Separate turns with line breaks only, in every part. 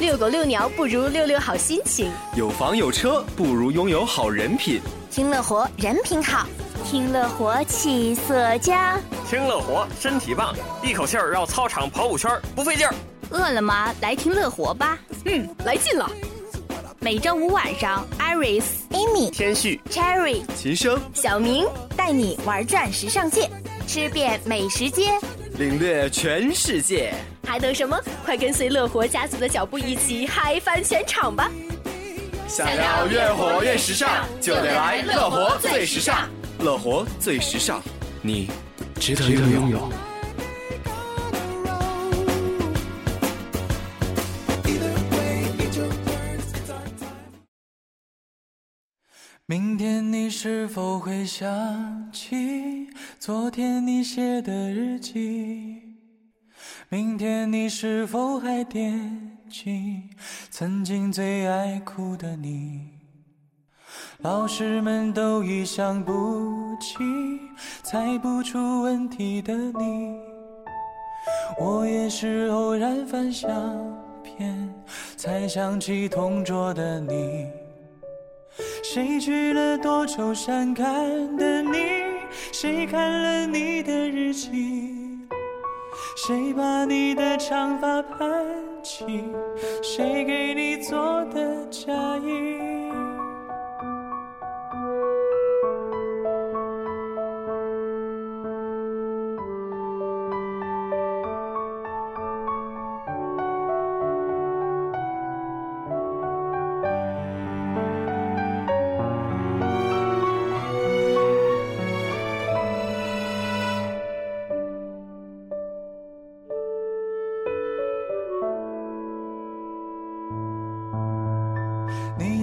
遛狗遛鸟不如遛遛好心情，
有房有车不如拥有好人品。
听乐活人品好，
听乐活气色佳，
听乐活身体棒，一口气儿绕操场跑五圈不费劲儿。
饿了吗来听乐活吧，
嗯，来劲了。
每周五晚上，Iris、
Amy、
天旭、
Cherry、
秦升、
小明带你玩转时尚界，
吃遍美食街，
领略全世界。
还等什么？快跟随乐活家族的脚步，一起嗨翻全场吧！
想要越活越时尚，就得来乐活最时尚。乐活最时尚，你值得拥有。
明天你是否会想起昨天你写的日记？明天你是否还惦记曾经最爱哭的你？老师们都已想不起猜不出问题的你，我也是偶然翻相片才想起同桌的你。谁去了多愁善感的你？谁看了你的日记？谁把你的长发盘起？谁给你做的嫁衣？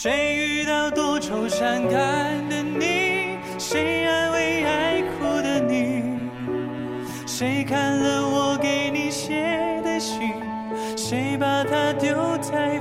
谁遇到多愁善感的你？谁安慰爱哭的你？谁看了我给你写的信？谁把它丢在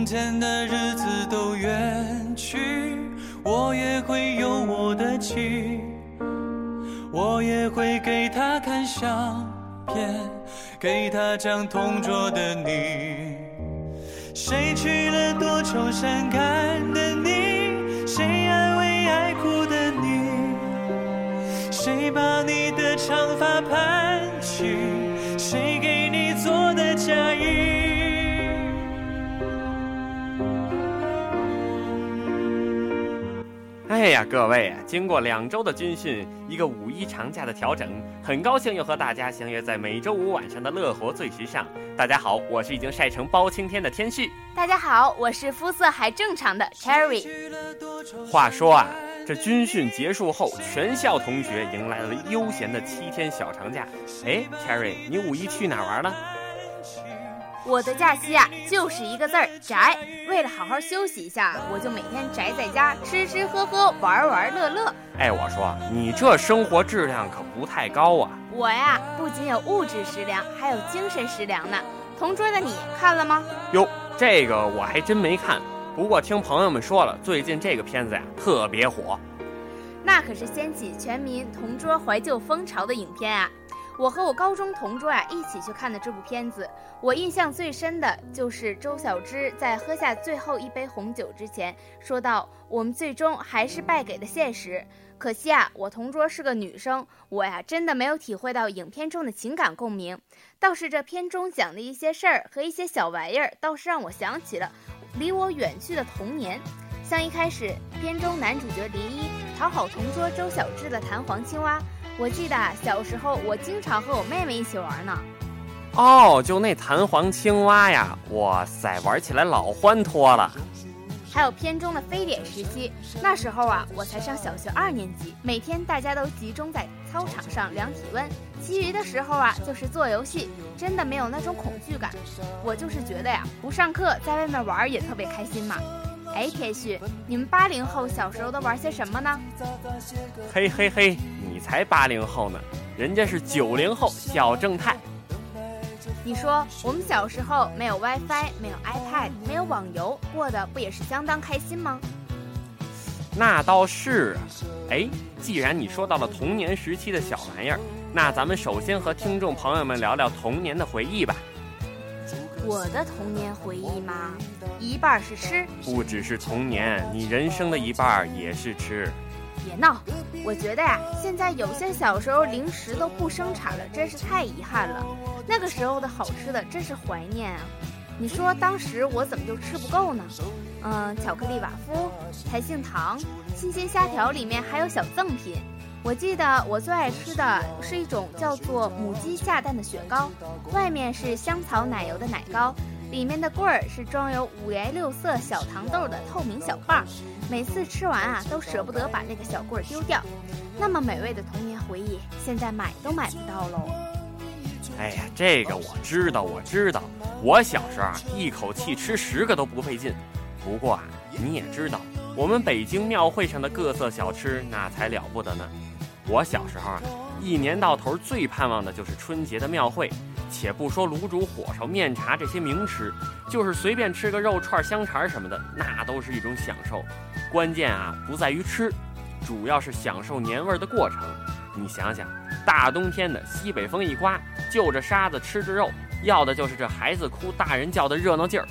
从前的日子都远去，我也会有我的妻，我也会给她看相片，给她讲同桌的你。谁娶了多愁善感的你？谁安慰爱哭的你？谁把你的长发盘起？
哎呀，各位，经过两周的军训，一个五一长假的调整，很高兴又和大家相约在每周五晚上的乐活最时尚。大家好，我是已经晒成包青天的天旭。
大家好，我是肤色还正常的 Cherry。
话说啊，这军训结束后，全校同学迎来了悠闲的七天小长假。哎，Cherry，你五一去哪玩了？
我的假期啊，就是一个字儿宅。为了好好休息一下，我就每天宅在家，吃吃喝喝，玩玩乐乐。
哎，我说你这生活质量可不太高啊！
我呀，不仅有物质食粮，还有精神食粮呢。同桌的你看了吗？
哟，这个我还真没看。不过听朋友们说了，最近这个片子呀特别火。
那可是掀起全民同桌怀旧风潮的影片啊！我和我高中同桌啊一起去看的这部片子，我印象最深的就是周小栀在喝下最后一杯红酒之前说道：“我们最终还是败给了现实。”可惜啊，我同桌是个女生，我呀真的没有体会到影片中的情感共鸣。倒是这片中讲的一些事儿和一些小玩意儿，倒是让我想起了离我远去的童年。像一开始片中男主角林一讨好同桌周小栀的弹簧青蛙。我记得小时候，我经常和我妹妹一起玩呢。
哦，就那弹簧青蛙呀，哇塞，玩起来老欢脱了。
还有片中的非典时期，那时候啊，我才上小学二年级，每天大家都集中在操场上量体温，其余的时候啊，就是做游戏，真的没有那种恐惧感。我就是觉得呀，不上课，在外面玩也特别开心嘛。哎，天旭，你们八零后小时候都玩些什么呢？
嘿嘿嘿，你才八零后呢，人家是九零后小正太。
你说我们小时候没有 WiFi，没有 iPad，没有网游，过得不也是相当开心吗？
那倒是啊。哎，既然你说到了童年时期的小玩意儿，那咱们首先和听众朋友们聊聊童年的回忆吧。
我的童年回忆嘛，一半是吃，
不只是童年，你人生的一半也是吃。
别闹，我觉得呀，现在有些小时候零食都不生产了，真是太遗憾了。那个时候的好吃的真是怀念啊！你说当时我怎么就吃不够呢？嗯，巧克力瓦夫、台杏糖、新鲜虾条里面还有小赠品。我记得我最爱吃的是一种叫做母鸡下蛋的雪糕，外面是香草奶油的奶糕，里面的棍儿是装有五颜六色小糖豆的透明小棒。每次吃完啊，都舍不得把那个小棍儿丢掉。那么美味的童年回忆，现在买都买不到喽。
哎呀，这个我知道，我知道。我小时候啊，一口气吃十个都不费劲。不过啊，你也知道，我们北京庙会上的各色小吃那才了不得呢。我小时候啊，一年到头最盼望的就是春节的庙会。且不说卤煮、火烧、面茶这些名吃，就是随便吃个肉串、香肠什么的，那都是一种享受。关键啊，不在于吃，主要是享受年味的过程。你想想，大冬天的，西北风一刮，就着沙子吃着肉，要的就是这孩子哭、大人叫的热闹劲儿。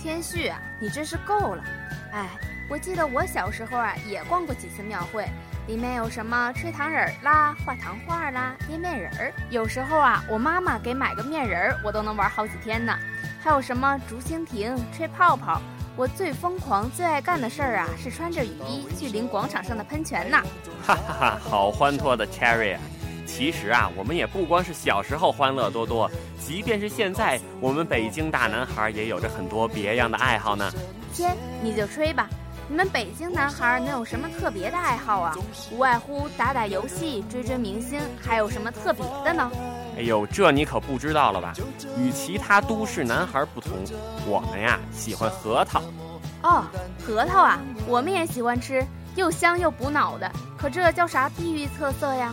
天旭啊，你真是够了！哎，我记得我小时候啊，也逛过几次庙会。里面有什么吹糖人儿啦、画糖画啦、捏面人儿。有时候啊，我妈妈给买个面人儿，我都能玩好几天呢。还有什么竹蜻蜓、吹泡泡。我最疯狂、最爱干的事儿啊，是穿着雨衣去淋广场上的喷泉呢。
哈哈哈，好欢脱的 Cherry 啊！其实啊，我们也不光是小时候欢乐多多，即便是现在，我们北京大男孩也有着很多别样的爱好呢。
天，你就吹吧。你们北京男孩能有什么特别的爱好啊？无外乎打打游戏、追追明星，还有什么特别的呢？
哎呦，这你可不知道了吧？与其他都市男孩不同，我们呀喜欢核桃。
哦，核桃啊，我们也喜欢吃，又香又补脑的。可这叫啥地域特色呀？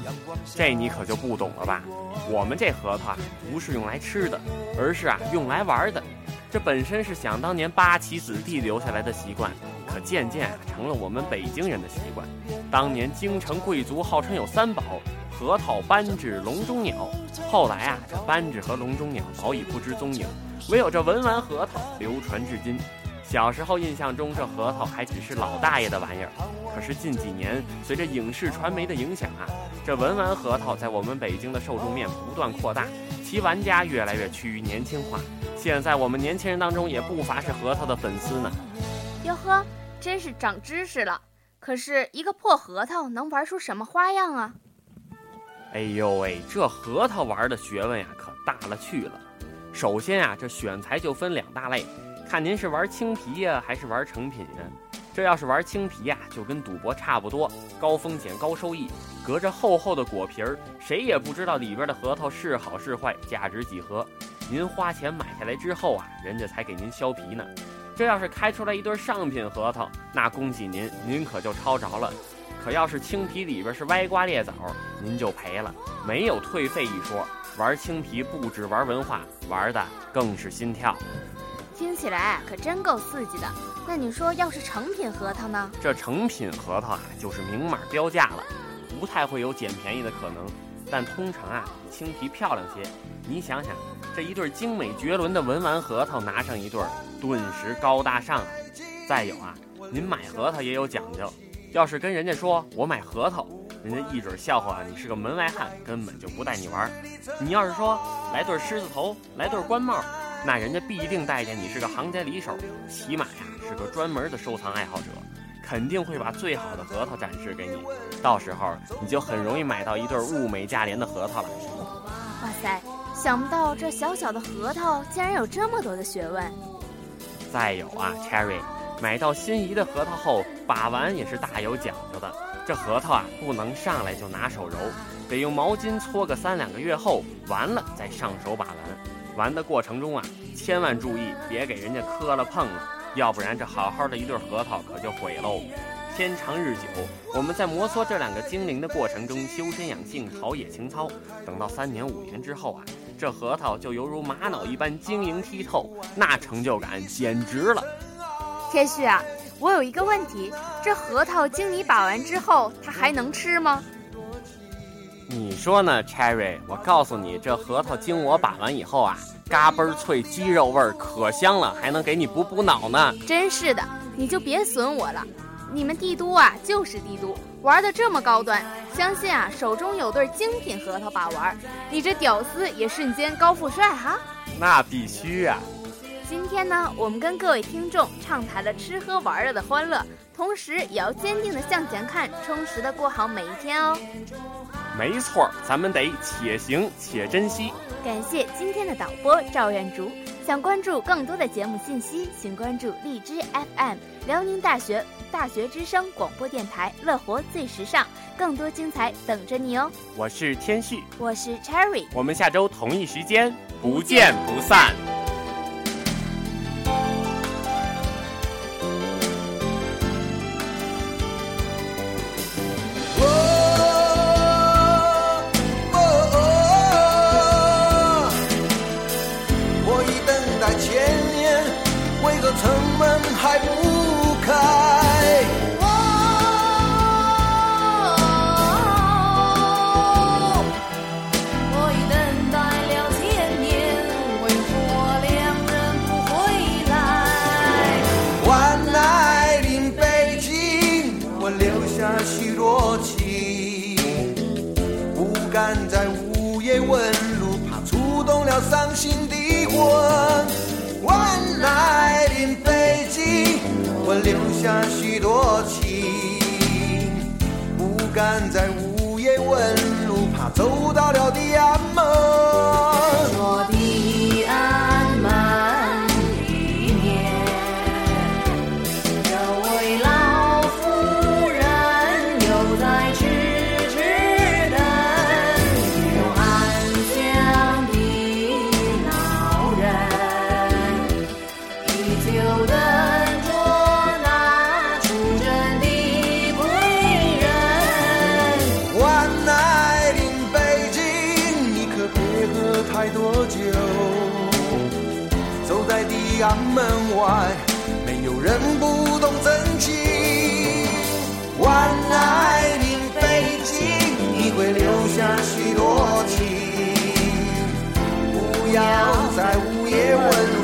这你可就不懂了吧？我们这核桃啊，不是用来吃的，而是啊用来玩的。这本身是想当年八旗子弟留下来的习惯。可渐渐啊，成了我们北京人的习惯。当年京城贵族号称有三宝：核桃、扳指、笼中鸟。后来啊，这扳指和笼中鸟早已不知踪影，唯有这文玩核桃流传至今。小时候印象中，这核桃还只是老大爷的玩意儿。可是近几年，随着影视传媒的影响啊，这文玩核桃在我们北京的受众面不断扩大，其玩家越来越趋于年轻化。现在我们年轻人当中也不乏是核桃的粉丝呢。
哟呵。真是长知识了，可是一个破核桃能玩出什么花样啊？
哎呦喂，这核桃玩的学问呀可大了去了。首先啊，这选材就分两大类，看您是玩青皮呀还是玩成品呀。这要是玩青皮呀，就跟赌博差不多，高风险高收益。隔着厚厚的果皮儿，谁也不知道里边的核桃是好是坏，价值几何。您花钱买下来之后啊，人家才给您削皮呢。这要是开出来一对上品核桃，那恭喜您，您可就抄着了。可要是青皮里边是歪瓜裂枣，您就赔了，没有退费一说。玩青皮不止玩文化，玩的更是心跳。
听起来可真够刺激的。那你说，要是成品核桃呢？
这成品核桃啊，就是明码标价了，不太会有捡便宜的可能。但通常啊青皮漂亮些。你想想，这一对精美绝伦的文玩核桃拿上一对，顿时高大上啊。再有啊，您买核桃也有讲究，要是跟人家说我买核桃，人家一准笑话你是个门外汉，根本就不带你玩。你要是说来对狮子头，来对官帽，那人家必定待见你是个行家里手，起码呀是个专门的收藏爱好者。肯定会把最好的核桃展示给你，到时候你就很容易买到一对物美价廉的核桃了。
哇塞，想不到这小小的核桃竟然有这么多的学问。
再有啊，Cherry，买到心仪的核桃后，把玩也是大有讲究的。这核桃啊，不能上来就拿手揉，得用毛巾搓个三两个月后，完了再上手把玩。玩的过程中啊，千万注意别给人家磕了碰了。要不然这好好的一对核桃可就毁喽。天长日久，我们在摩挲这两个精灵的过程中修身养性、陶冶情操。等到三年五年之后啊，这核桃就犹如玛瑙一般晶莹剔透，那成就感简直了。
天旭啊，我有一个问题，这核桃经你把玩之后，它还能吃吗？
你说呢，Cherry？我告诉你，这核桃经我把完以后啊。嘎嘣脆，鸡肉味儿可香了，还能给你补补脑呢。
真是的，你就别损我了。你们帝都啊，就是帝都，玩的这么高端，相信啊，手中有对精品核桃把玩，你这屌丝也瞬间高富帅哈。
那必须啊！
今天呢，我们跟各位听众畅谈了吃喝玩乐的欢乐，同时也要坚定的向前看，充实的过好每一天哦。
没错，咱们得且行且珍惜。
感谢今天的导播赵远竹。想关注更多的节目信息，请关注荔枝 FM 辽宁大学大学之声广播电台，乐活最时尚，更多精彩等着你哦。
我是天旭，
我是 Cherry，
我们下周同一时间不见不散。
心的魂，晚来临北京，我留下许多情，不敢再多久？走在地安门外，没有人不懂真情。晚来的飞机，你会留下许多情。不要在午夜问。